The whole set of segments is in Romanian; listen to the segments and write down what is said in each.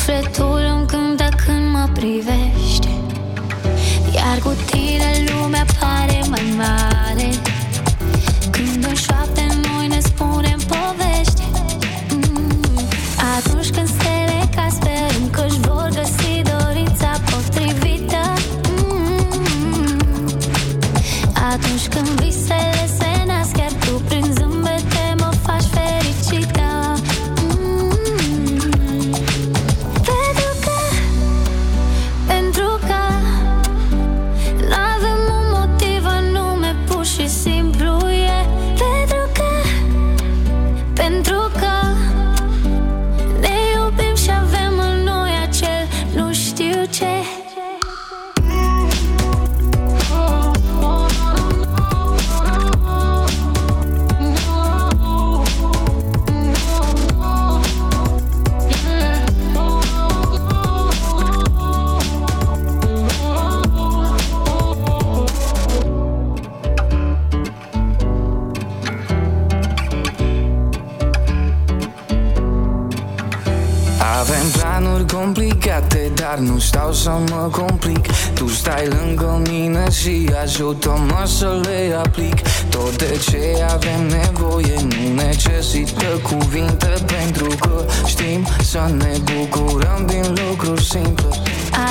Sufletul îmi cântă când mă privești Iar cu tine lumea pare mai mare Avem planuri complicate, dar nu stau să mă complic. Tu stai lângă mine și ajută-mă să le aplic. Tot de ce avem nevoie nu necesită cuvinte Pentru că știm să ne bucurăm din lucruri simple.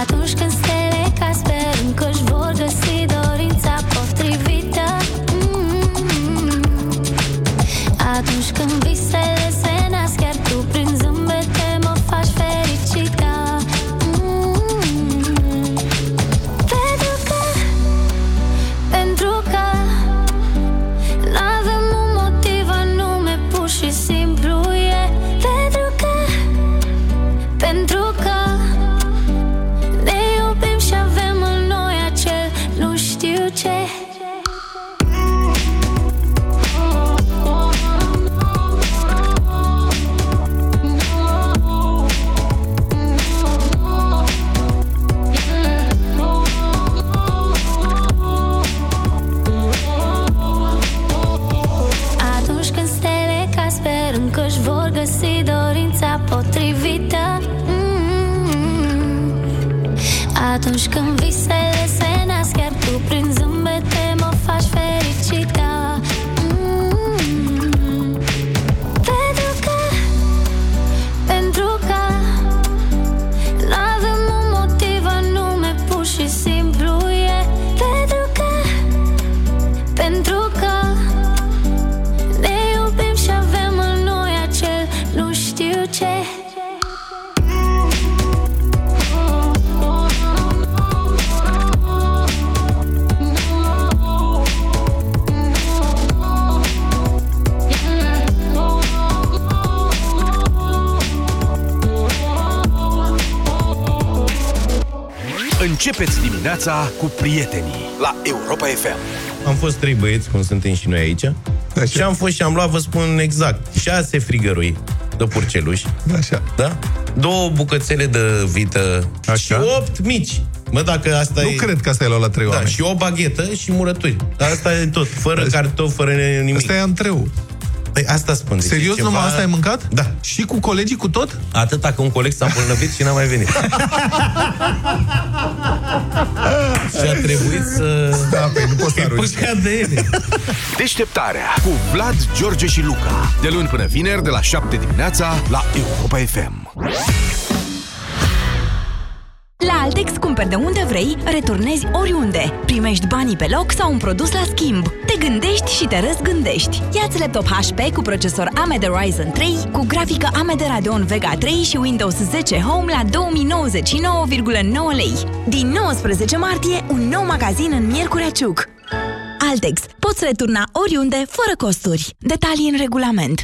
Atunci când stele ca sperăm că își vor găsi dorința potrivită Mm. Atunci când dimineața cu prietenii la Europa FM. Am fost trei băieți, cum suntem și noi aici. Așa. Și am fost și am luat, vă spun exact, șase frigărui de purceluși. Așa. Da? Două bucățele de vită Așa. și opt mici. Mă, dacă asta Nu e... cred că asta e luat la trei Da, oameni. și o baghetă și murături. Asta e tot, fără cartofi, fără nimic. Asta e antreu. Păi asta spun. Deci Serios, e ceva... numai asta ai mâncat? Da. Și cu colegii cu tot? Atâta că un coleg s-a îmbolnăvit și n-a mai venit. și a trebuit să... Da, păi nu poți să E arunci. păcat de ele. Deșteptarea cu Vlad, George și Luca. De luni până vineri, de la 7 dimineața, la Europa FM. La Altex cumperi de unde vrei, returnezi oriunde. Primești banii pe loc sau un produs la schimb. Te gândești și te răzgândești. Iați laptop HP cu procesor AMD Ryzen 3, cu grafică AMD Radeon Vega 3 și Windows 10 Home la 2099,9 lei. Din 19 martie, un nou magazin în Miercurea Ciuc. Altex. Poți returna oriunde, fără costuri. Detalii în regulament.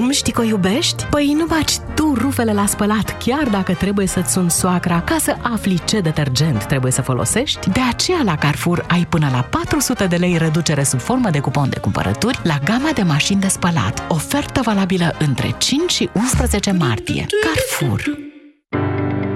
Cum știi că o iubești? Păi nu baci tu rufele la spălat, chiar dacă trebuie să-ți suni soacra ca să afli ce detergent trebuie să folosești. De aceea la Carrefour ai până la 400 de lei reducere sub formă de cupon de cumpărături la gama de mașini de spălat. Ofertă valabilă între 5 și 11 martie. Carrefour.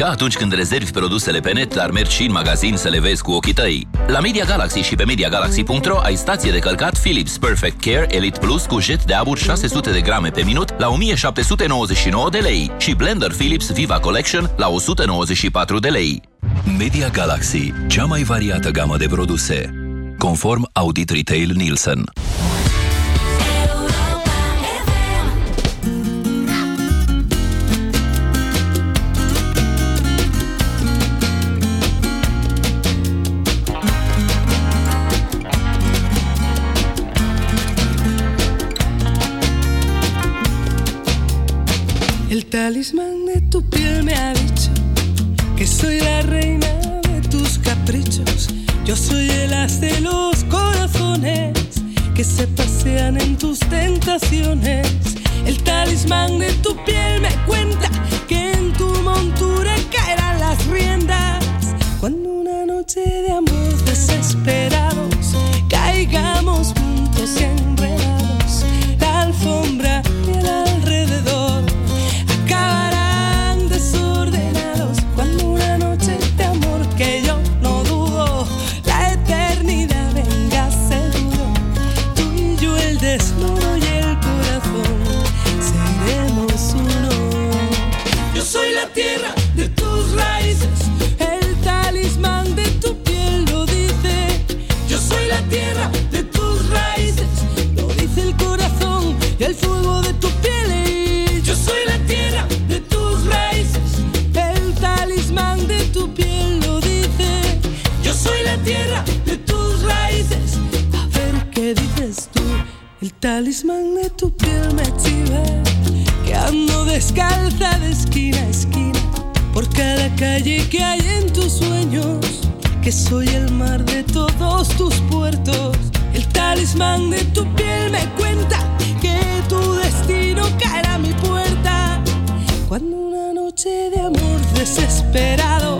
Ca atunci când rezervi produsele pe net, dar mergi și în magazin să le vezi cu ochii tăi. La Media Galaxy și pe MediaGalaxy.ro ai stație de călcat Philips Perfect Care Elite Plus cu jet de abur 600 de grame pe minut la 1799 de lei și blender Philips Viva Collection la 194 de lei. Media Galaxy, cea mai variată gamă de produse. Conform Audit Retail Nielsen. El talismán de tu piel me ha dicho que soy la reina de tus caprichos. Yo soy el as de los corazones que se pasean en tus tentaciones. El talismán de tu piel me cuenta que en tu montura caerán las riendas. Cuando una noche de amor talismán de tu piel me chiva que ando descalza de esquina a esquina por cada calle que hay en tus sueños, que soy el mar de todos tus puertos. El talismán de tu piel me cuenta que tu destino caerá a mi puerta. Cuando una noche de amor desesperados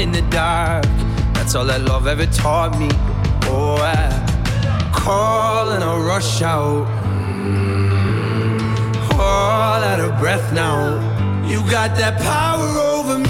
In the dark. That's all that love ever taught me. Oh, I call and I rush out. All out of breath now. You got that power over me.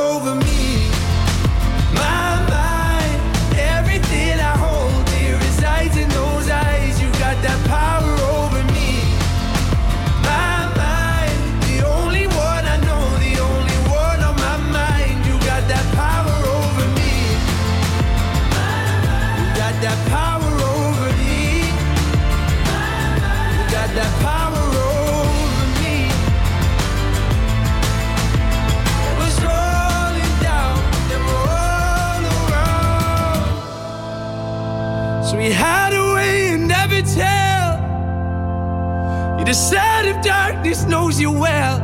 we hide away and never tell. You decide if darkness knows you well.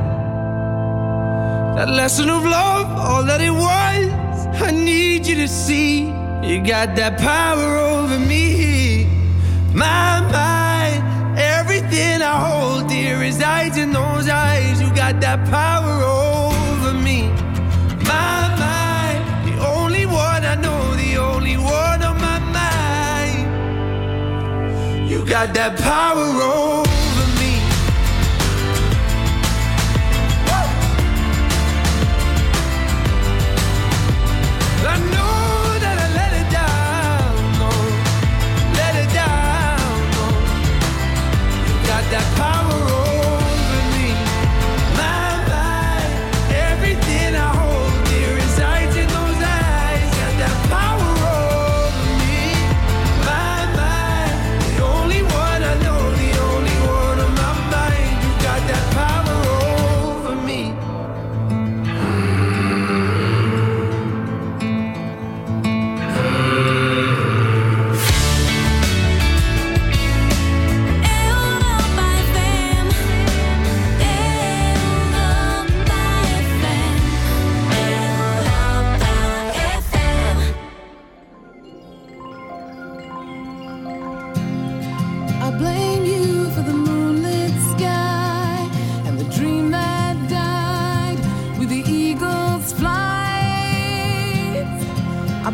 That lesson of love, all that it was. I need you to see. You got that power over me. My mind, everything I hold dear resides in those eyes. You got that power over got that power over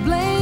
blame.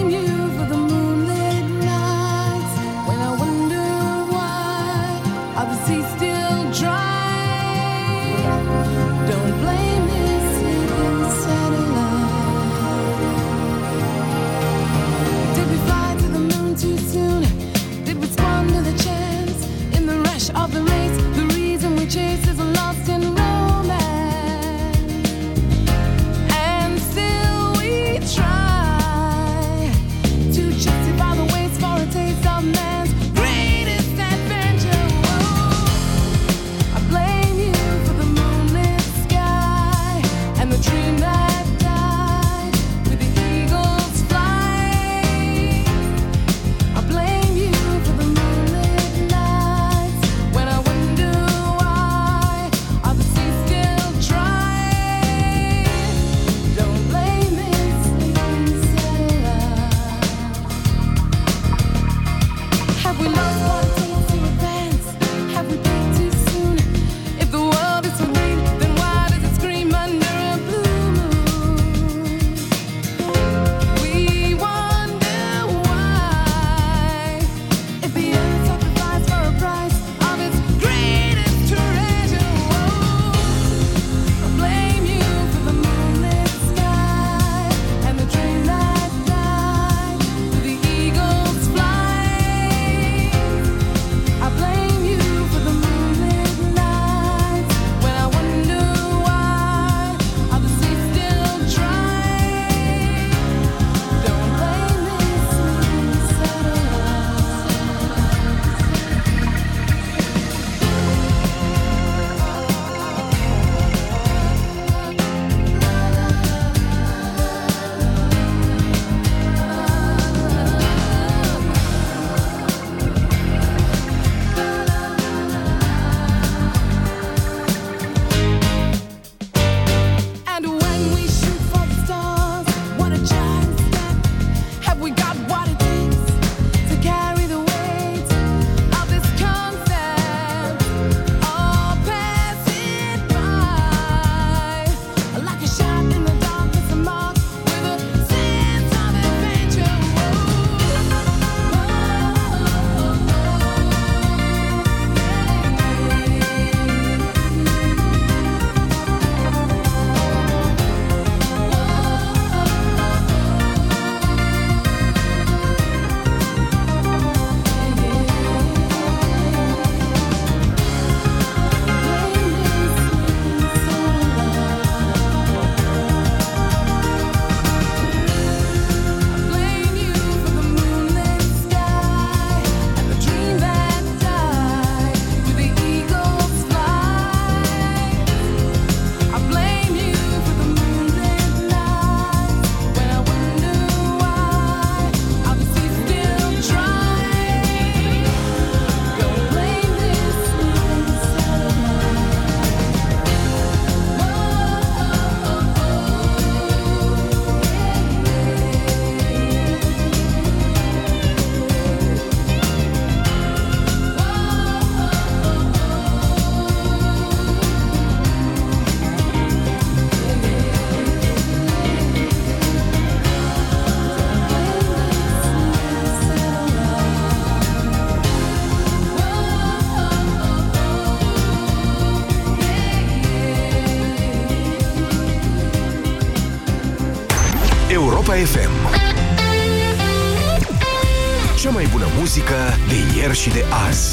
Și de azi.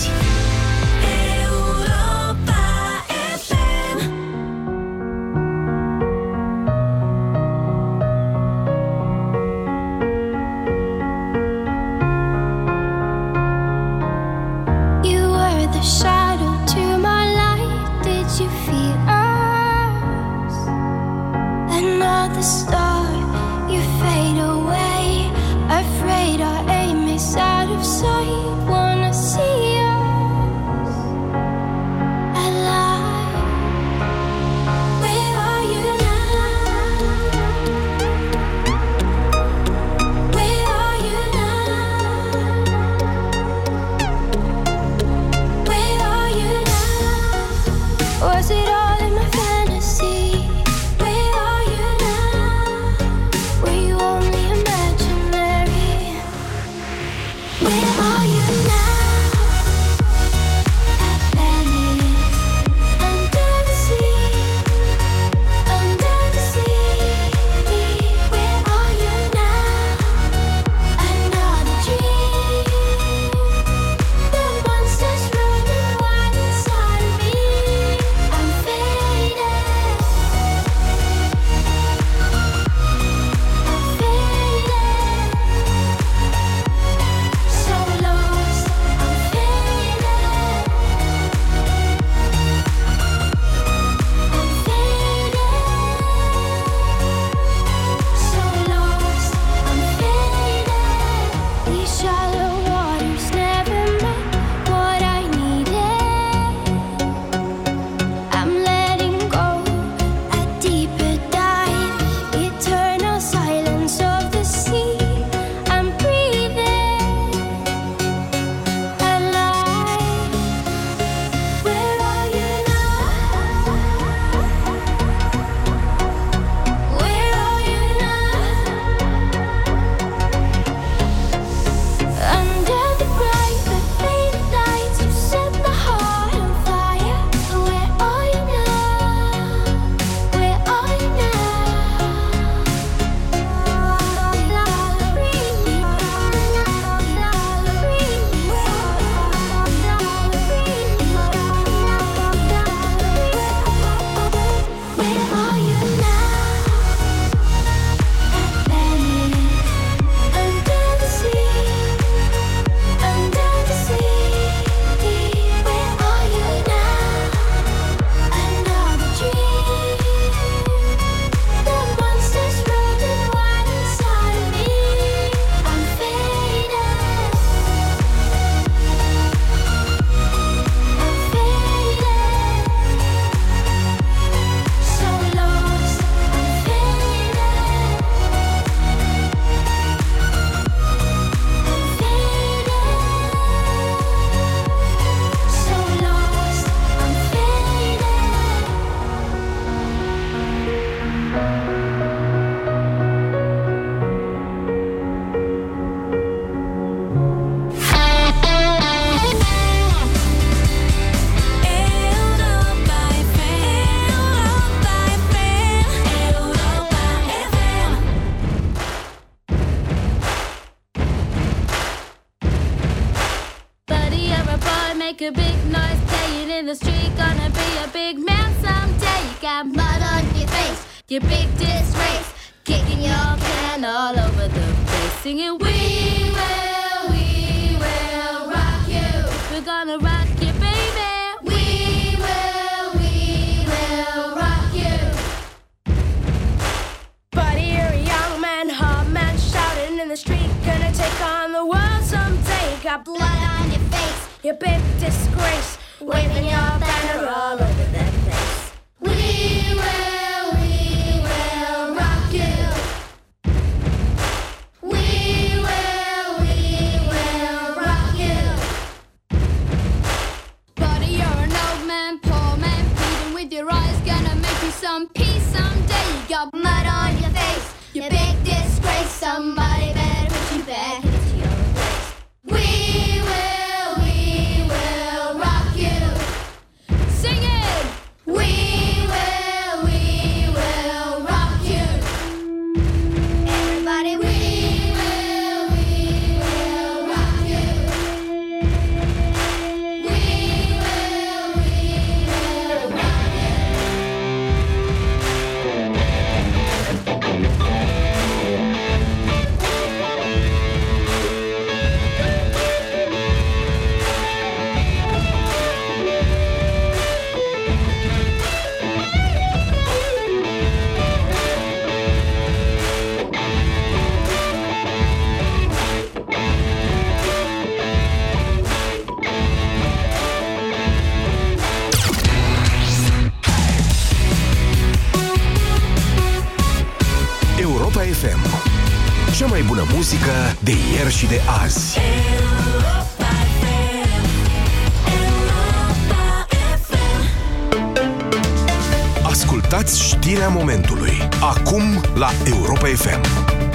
Știrea momentului. Acum la Europa FM.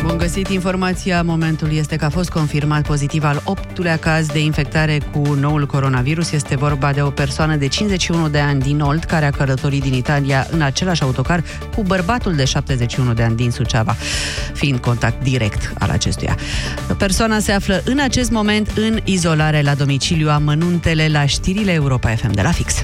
Bun găsit, informația momentului este că a fost confirmat pozitiv al optulea caz de infectare cu noul coronavirus. Este vorba de o persoană de 51 de ani din Olt, care a călătorit din Italia în același autocar cu bărbatul de 71 de ani din Suceava, fiind contact direct al acestuia. Persoana se află în acest moment în izolare la domiciliu. Amănuntele la știrile Europa FM de la Fix.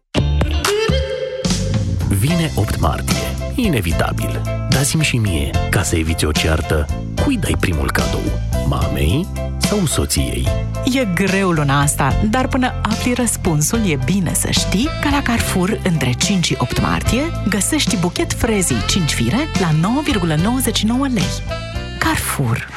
Vine 8 martie. Inevitabil. Dar zi și mie, ca să eviți o ceartă, cui dai primul cadou? Mamei sau soției? E greu luna asta, dar până afli răspunsul e bine să știi că la Carrefour, între 5 și 8 martie, găsești buchet frezii 5 fire la 9,99 lei. Carrefour.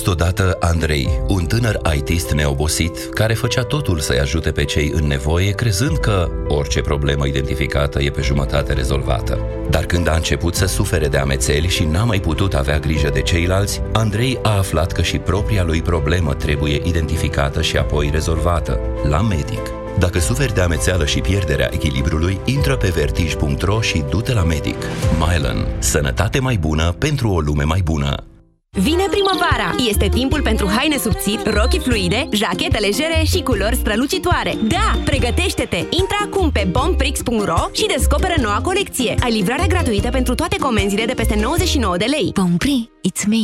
Fost odată Andrei, un tânăr ITist neobosit, care făcea totul să-i ajute pe cei în nevoie, crezând că orice problemă identificată e pe jumătate rezolvată. Dar când a început să sufere de amețeli și n-a mai putut avea grijă de ceilalți, Andrei a aflat că și propria lui problemă trebuie identificată și apoi rezolvată, la medic. Dacă suferi de amețeală și pierderea echilibrului, intră pe vertij.ro și du-te la medic. Mylan. Sănătate mai bună pentru o lume mai bună. Vine primăvara! Este timpul pentru haine subțiri, rochi fluide, jachete legere și culori strălucitoare. Da, pregătește-te! Intră acum pe bombprix.ro și descoperă noua colecție. Ai livrarea gratuită pentru toate comenzile de peste 99 de lei. Bompri, it's me!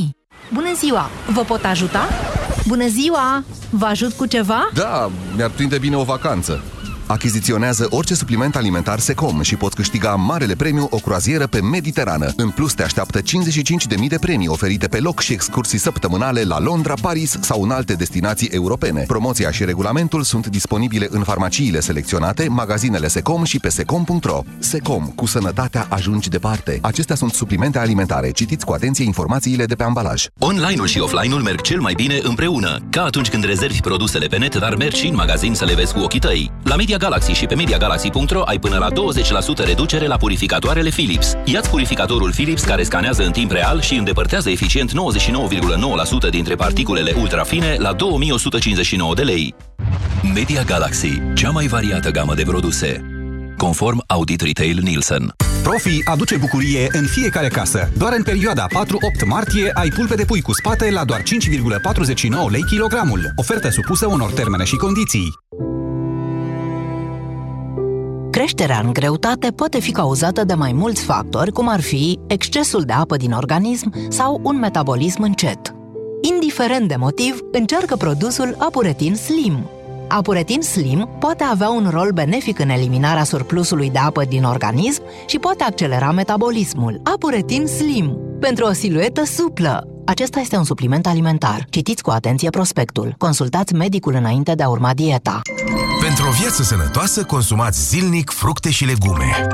Bună ziua! Vă pot ajuta? Bună ziua! Vă ajut cu ceva? Da, mi-ar prinde bine o vacanță. Achiziționează orice supliment alimentar Secom și poți câștiga marele premiu o croazieră pe Mediterană. În plus, te așteaptă 55.000 de premii oferite pe loc și excursii săptămânale la Londra, Paris sau în alte destinații europene. Promoția și regulamentul sunt disponibile în farmaciile selecționate, magazinele Secom și pe secom.ro. Secom, cu sănătatea ajungi departe. Acestea sunt suplimente alimentare. Citiți cu atenție informațiile de pe ambalaj. Online-ul și offline-ul merg cel mai bine împreună, ca atunci când rezervi produsele pe net, dar mergi și în magazin să le vezi cu ochii tăi. La Media Galaxy și pe MediaGalaxy.ro ai până la 20% reducere la purificatoarele Philips. Iați purificatorul Philips care scanează în timp real și îndepărtează eficient 99,9% dintre particulele ultrafine la 2159 de lei. Media Galaxy, cea mai variată gamă de produse. Conform Audit Retail Nielsen. Profi aduce bucurie în fiecare casă. Doar în perioada 4-8 martie ai pulpe de pui cu spate la doar 5,49 lei kilogramul. Ofertă supusă unor termene și condiții. Creșterea în greutate poate fi cauzată de mai mulți factori, cum ar fi excesul de apă din organism sau un metabolism încet. Indiferent de motiv, încearcă produsul Apuretin Slim. Apuretin Slim poate avea un rol benefic în eliminarea surplusului de apă din organism și poate accelera metabolismul. Apuretin Slim, pentru o siluetă suplă. Acesta este un supliment alimentar. Citiți cu atenție prospectul. Consultați medicul înainte de a urma dieta. Pentru o viață sănătoasă, consumați zilnic fructe și legume.